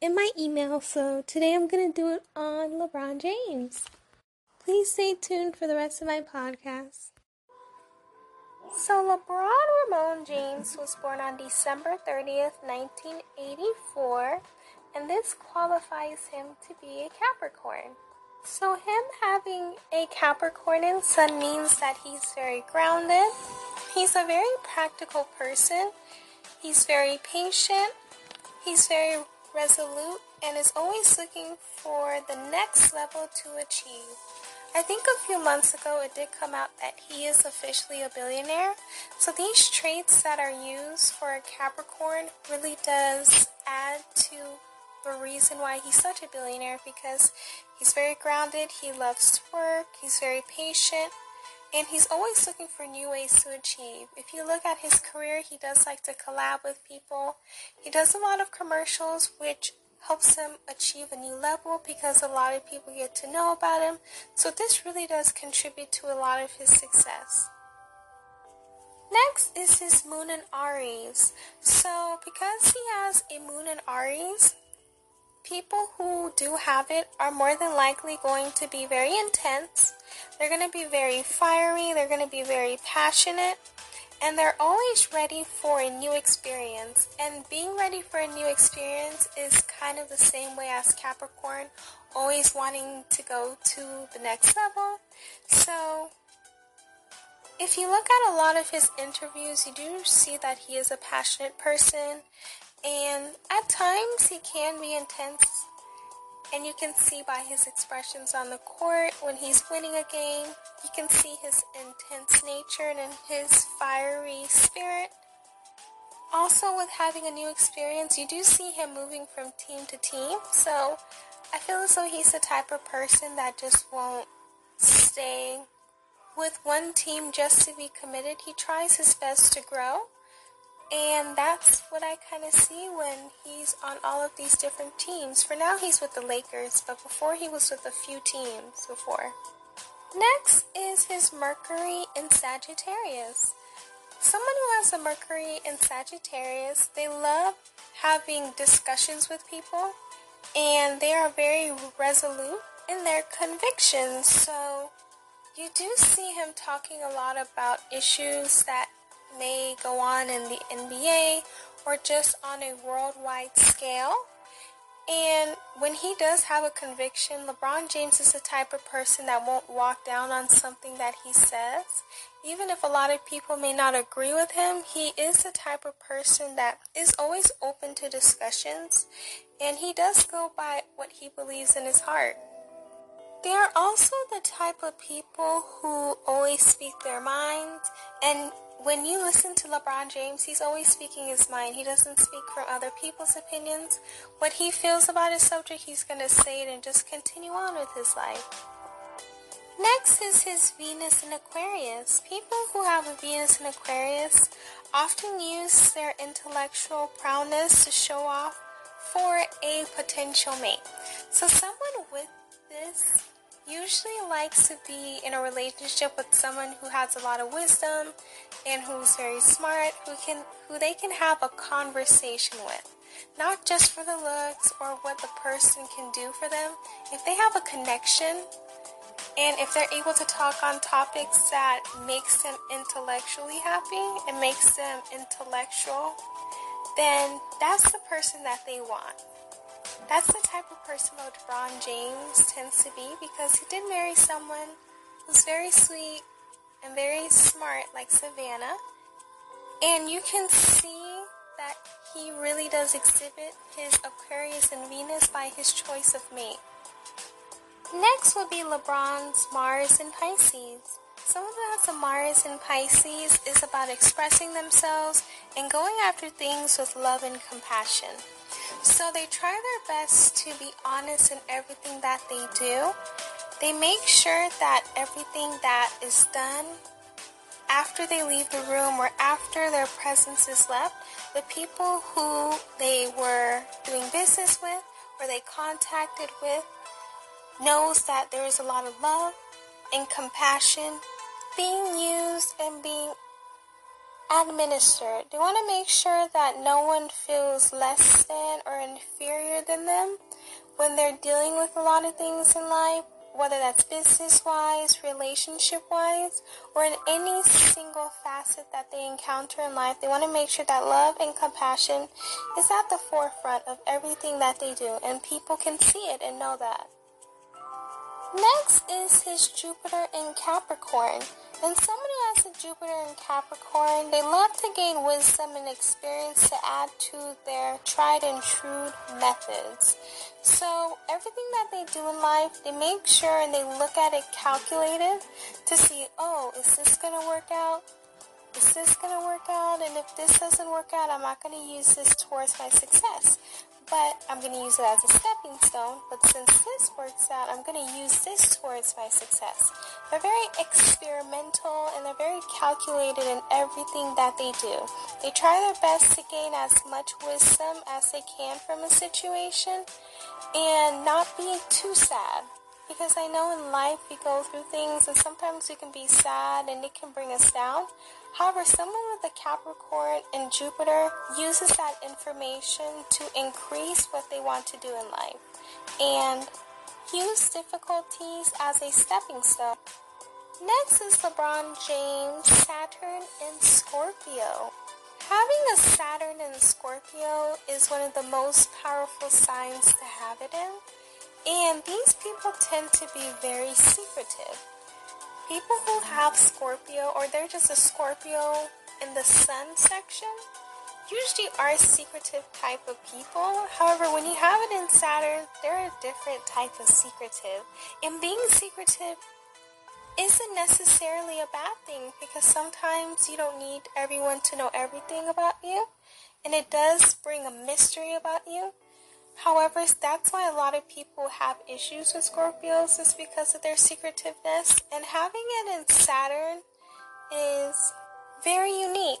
in my email. So today I'm going to do it on LeBron James. Please stay tuned for the rest of my podcast. So, LeBron Raymone James was born on December 30th, 1984, and this qualifies him to be a Capricorn. So, him having a Capricorn in Sun means that he's very grounded, he's a very practical person, he's very patient, he's very resolute, and is always looking for the next level to achieve. I think a few months ago it did come out that he is officially a billionaire. So these traits that are used for a Capricorn really does add to the reason why he's such a billionaire because he's very grounded, he loves to work, he's very patient, and he's always looking for new ways to achieve. If you look at his career, he does like to collab with people. He does a lot of commercials, which helps him achieve a new level because a lot of people get to know about him. So this really does contribute to a lot of his success. Next is his moon in Aries. So because he has a moon in Aries, people who do have it are more than likely going to be very intense. They're going to be very fiery, they're going to be very passionate, and they're always ready for a new experience. And being ready for a new experience is kind of the same way as Capricorn, always wanting to go to the next level. So, if you look at a lot of his interviews, you do see that he is a passionate person, and at times he can be intense and you can see by his expressions on the court when he's winning a game, you can see his intense nature and his fiery spirit. Also, with having a new experience, you do see him moving from team to team. So, I feel as though he's the type of person that just won't stay with one team just to be committed. He tries his best to grow. And that's what I kind of see when he's on all of these different teams. For now, he's with the Lakers, but before he was with a few teams before. Next is his Mercury in Sagittarius. Someone who has a Mercury in Sagittarius, they love having discussions with people and they are very resolute in their convictions. So you do see him talking a lot about issues that may go on in the NBA or just on a worldwide scale. And when he does have a conviction, LeBron James is the type of person that won't walk down on something that he says. Even if a lot of people may not agree with him, he is the type of person that is always open to discussions and he does go by what he believes in his heart. They are also the type of people who always speak their minds and when you listen to LeBron James, he's always speaking his mind. He doesn't speak from other people's opinions. What he feels about his subject, he's going to say it and just continue on with his life. Next is his Venus in Aquarius. People who have a Venus in Aquarius often use their intellectual prowess to show off for a potential mate. So with this usually likes to be in a relationship with someone who has a lot of wisdom and who's very smart, who can who they can have a conversation with. Not just for the looks or what the person can do for them. If they have a connection and if they're able to talk on topics that makes them intellectually happy and makes them intellectual, then that's the person that they want. That's the type of person LeBron James tends to be because he did marry someone who's very sweet and very smart like Savannah. And you can see that he really does exhibit his Aquarius and Venus by his choice of mate. Next will be LeBron's Mars and Pisces. Someone who has a Mars and Pisces is about expressing themselves and going after things with love and compassion. So they try their best to be honest in everything that they do. They make sure that everything that is done after they leave the room or after their presence is left, the people who they were doing business with or they contacted with knows that there is a lot of love and compassion being used and being administered. They want to make sure that no one feels less than or inferior than them when they're dealing with a lot of things in life, whether that's business wise, relationship wise, or in any single facet that they encounter in life. They want to make sure that love and compassion is at the forefront of everything that they do, and people can see it and know that. Next is his Jupiter in Capricorn. And a Jupiter in Capricorn, they love to gain wisdom and experience to add to their tried and true methods. So everything that they do in life, they make sure and they look at it calculated to see, oh, is this going to work out? Is this going to work out? And if this doesn't work out, I'm not going to use this towards my success but I'm going to use it as a stepping stone. But since this works out, I'm going to use this towards my success. They're very experimental and they're very calculated in everything that they do. They try their best to gain as much wisdom as they can from a situation and not be too sad. Because I know in life we go through things and sometimes we can be sad and it can bring us down. However, someone with a Capricorn and Jupiter uses that information to increase what they want to do in life and use difficulties as a stepping stone. Next is LeBron James, Saturn in Scorpio. Having a Saturn in Scorpio is one of the most powerful signs to have it in. And these people tend to be very secretive people who have Scorpio or they're just a Scorpio in the sun section usually are secretive type of people. However, when you have it in Saturn, they're a different type of secretive. And being secretive isn't necessarily a bad thing because sometimes you don't need everyone to know everything about you. And it does bring a mystery about you. However, that's why a lot of people have issues with Scorpios is because of their secretiveness. And having it in Saturn is very unique.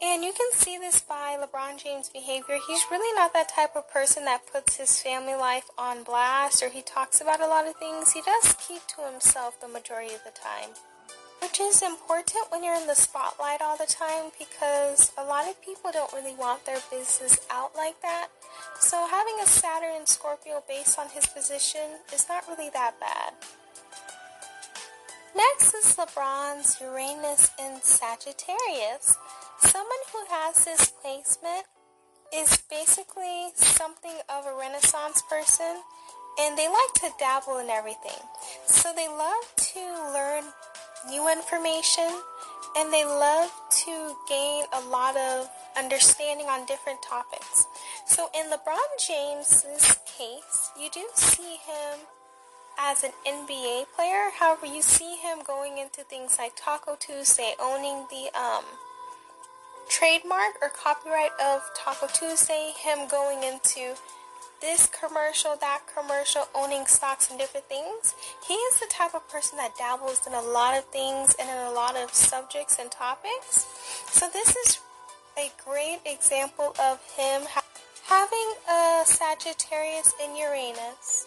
And you can see this by LeBron James' behavior. He's really not that type of person that puts his family life on blast or he talks about a lot of things. He does keep to himself the majority of the time. Which is important when you're in the spotlight all the time because a lot of people don't really want their business out like that. So having a Saturn and Scorpio based on his position is not really that bad. Next is LeBron's Uranus in Sagittarius. Someone who has this placement is basically something of a renaissance person and they like to dabble in everything. So they love to learn new information and they love to gain a lot of understanding on different topics. So in LeBron James's case, you do see him as an NBA player. However, you see him going into things like Taco Tuesday, owning the um, trademark or copyright of Taco Tuesday, him going into this commercial, that commercial, owning stocks and different things. He is the type of person that dabbles in a lot of things and in a lot of subjects and topics. So this is a great example of him ha- having a Sagittarius in Uranus.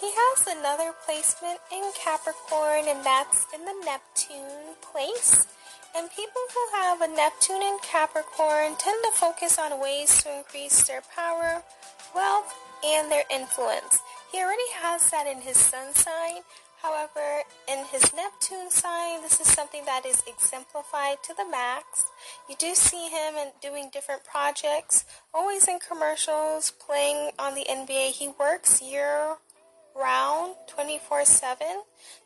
He has another placement in Capricorn, and that's in the Neptune place. And people who have a Neptune in Capricorn tend to focus on ways to increase their power, wealth, and their influence. He already has that in his sun sign. However, in his Neptune sign, this is something that is exemplified to the max. You do see him in doing different projects, always in commercials, playing on the NBA. He works year round 24 7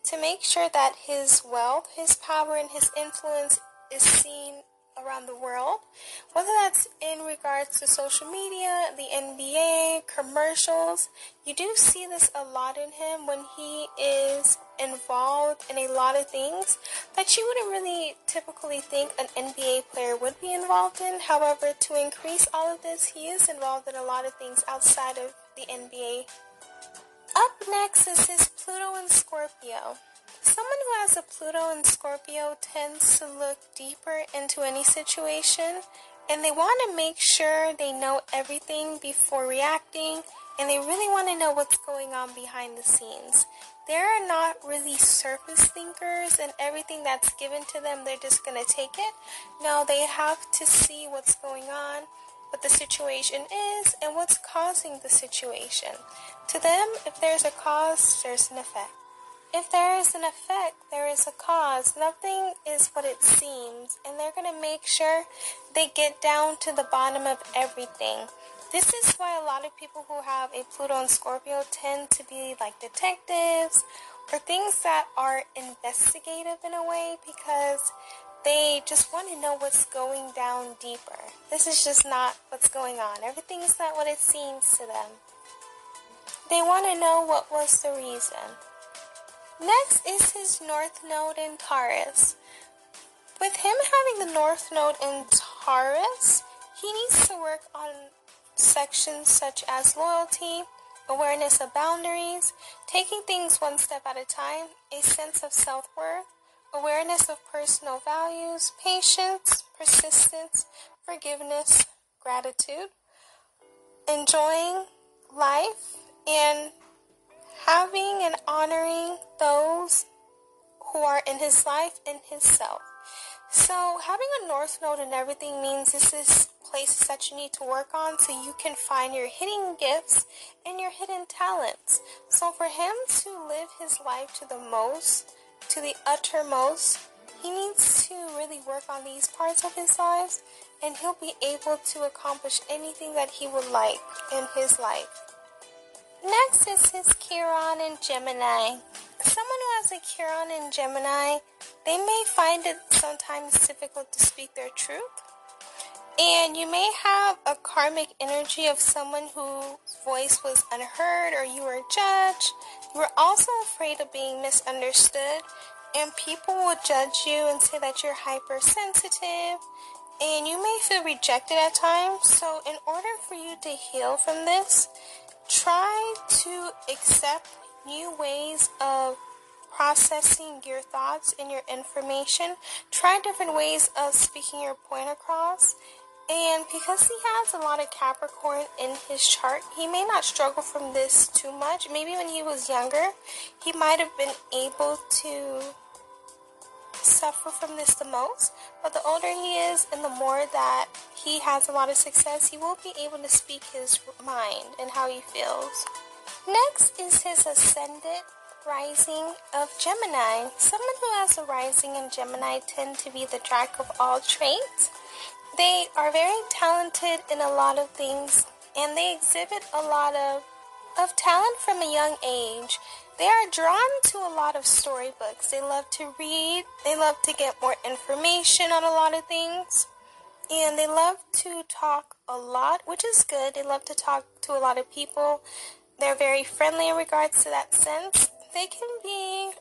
to make sure that his wealth, his power, and his influence is seen around the world, whether that's in regards to social media, the NBA, commercials. You do see this a lot in him when he is involved in a lot of things that you wouldn't really typically think an NBA player would be involved in. However, to increase all of this, he is involved in a lot of things outside of the NBA. Up next is his Pluto and Scorpio. Someone who has a Pluto and Scorpio tends to look deeper into any situation and they want to make sure they know everything before reacting and they really want to know what's going on behind the scenes. They're not really surface thinkers and everything that's given to them, they're just going to take it. No, they have to see what's going on, what the situation is, and what's causing the situation. To them, if there's a cause, there's an effect. If there is an effect, there is a cause. Nothing is what it seems, and they're going to make sure they get down to the bottom of everything. This is why a lot of people who have a Pluto and Scorpio tend to be like detectives or things that are investigative in a way because they just want to know what's going down deeper. This is just not what's going on. Everything is not what it seems to them. They want to know what was the reason. Next is his North Node in Taurus. With him having the North Node in Taurus, he needs to work on sections such as loyalty, awareness of boundaries, taking things one step at a time, a sense of self worth, awareness of personal values, patience, persistence, forgiveness, gratitude, enjoying life, and having and honoring those who are in his life and himself. So having a north node and everything means this is places that you need to work on so you can find your hidden gifts and your hidden talents. So for him to live his life to the most, to the uttermost, he needs to really work on these parts of his life and he'll be able to accomplish anything that he would like in his life. Next is his Chiron in Gemini. Someone who has a Chiron in Gemini, they may find it sometimes difficult to speak their truth and you may have a karmic energy of someone whose voice was unheard or you were judged. Were also afraid of being misunderstood, and people will judge you and say that you're hypersensitive, and you may feel rejected at times. So, in order for you to heal from this, try to accept new ways of processing your thoughts and your information. Try different ways of speaking your point across and because he has a lot of Capricorn in his chart, he may not struggle from this too much. Maybe when he was younger, he might have been able to suffer from this the most. But the older he is and the more that he has a lot of success, he will be able to speak his mind and how he feels. Next is his ascendant rising of Gemini. Someone who has a rising in Gemini tend to be the jack of all trades. They are very talented in a lot of things and they exhibit a lot of, of talent from a young age. They are drawn to a lot of storybooks. They love to read, they love to get more information on a lot of things, and they love to talk a lot, which is good. They love to talk to a lot of people. They're very friendly in regards to that sense. They can be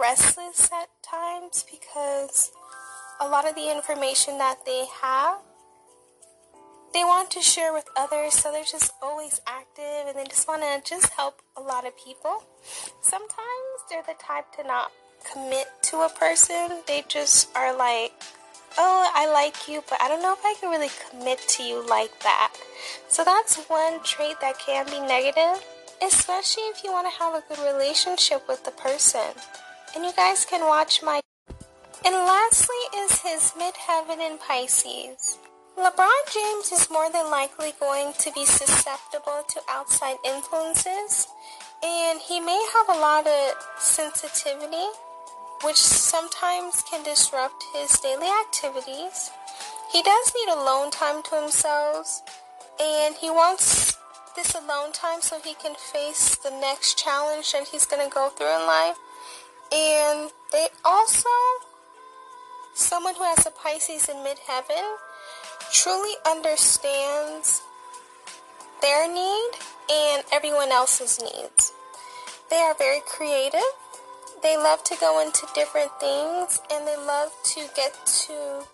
restless at times because a lot of the information that they have they want to share with others so they're just always active and they just want to just help a lot of people. Sometimes they're the type to not commit to a person. They just are like oh i like you but i don't know if i can really commit to you like that. So that's one trait that can be negative especially if you want to have a good relationship with the person. And you guys can watch my and lastly is his midheaven in Pisces. LeBron James is more than likely going to be susceptible to outside influences, and he may have a lot of sensitivity, which sometimes can disrupt his daily activities. He does need alone time to himself, and he wants this alone time so he can face the next challenge that he's going to go through in life. And they also someone who has a Pisces in midheaven truly understands their need and everyone else's needs. They are very creative. They love to go into different things and they love to get to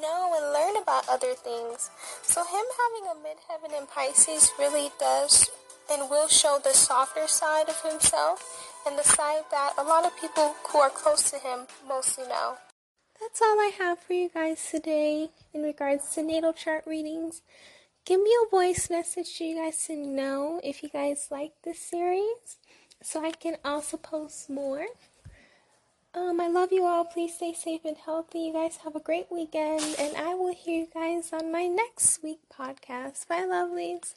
know and learn about other things. So him having a midheaven in Pisces really does and will show the softer side of himself and the side that a lot of people who are close to him mostly know. That's all I have for you guys today in regards to natal chart readings. Give me a voice message so you guys to know if you guys like this series so I can also post more. Um, I love you all. Please stay safe and healthy. You guys have a great weekend, and I will hear you guys on my next week podcast. Bye, lovelies.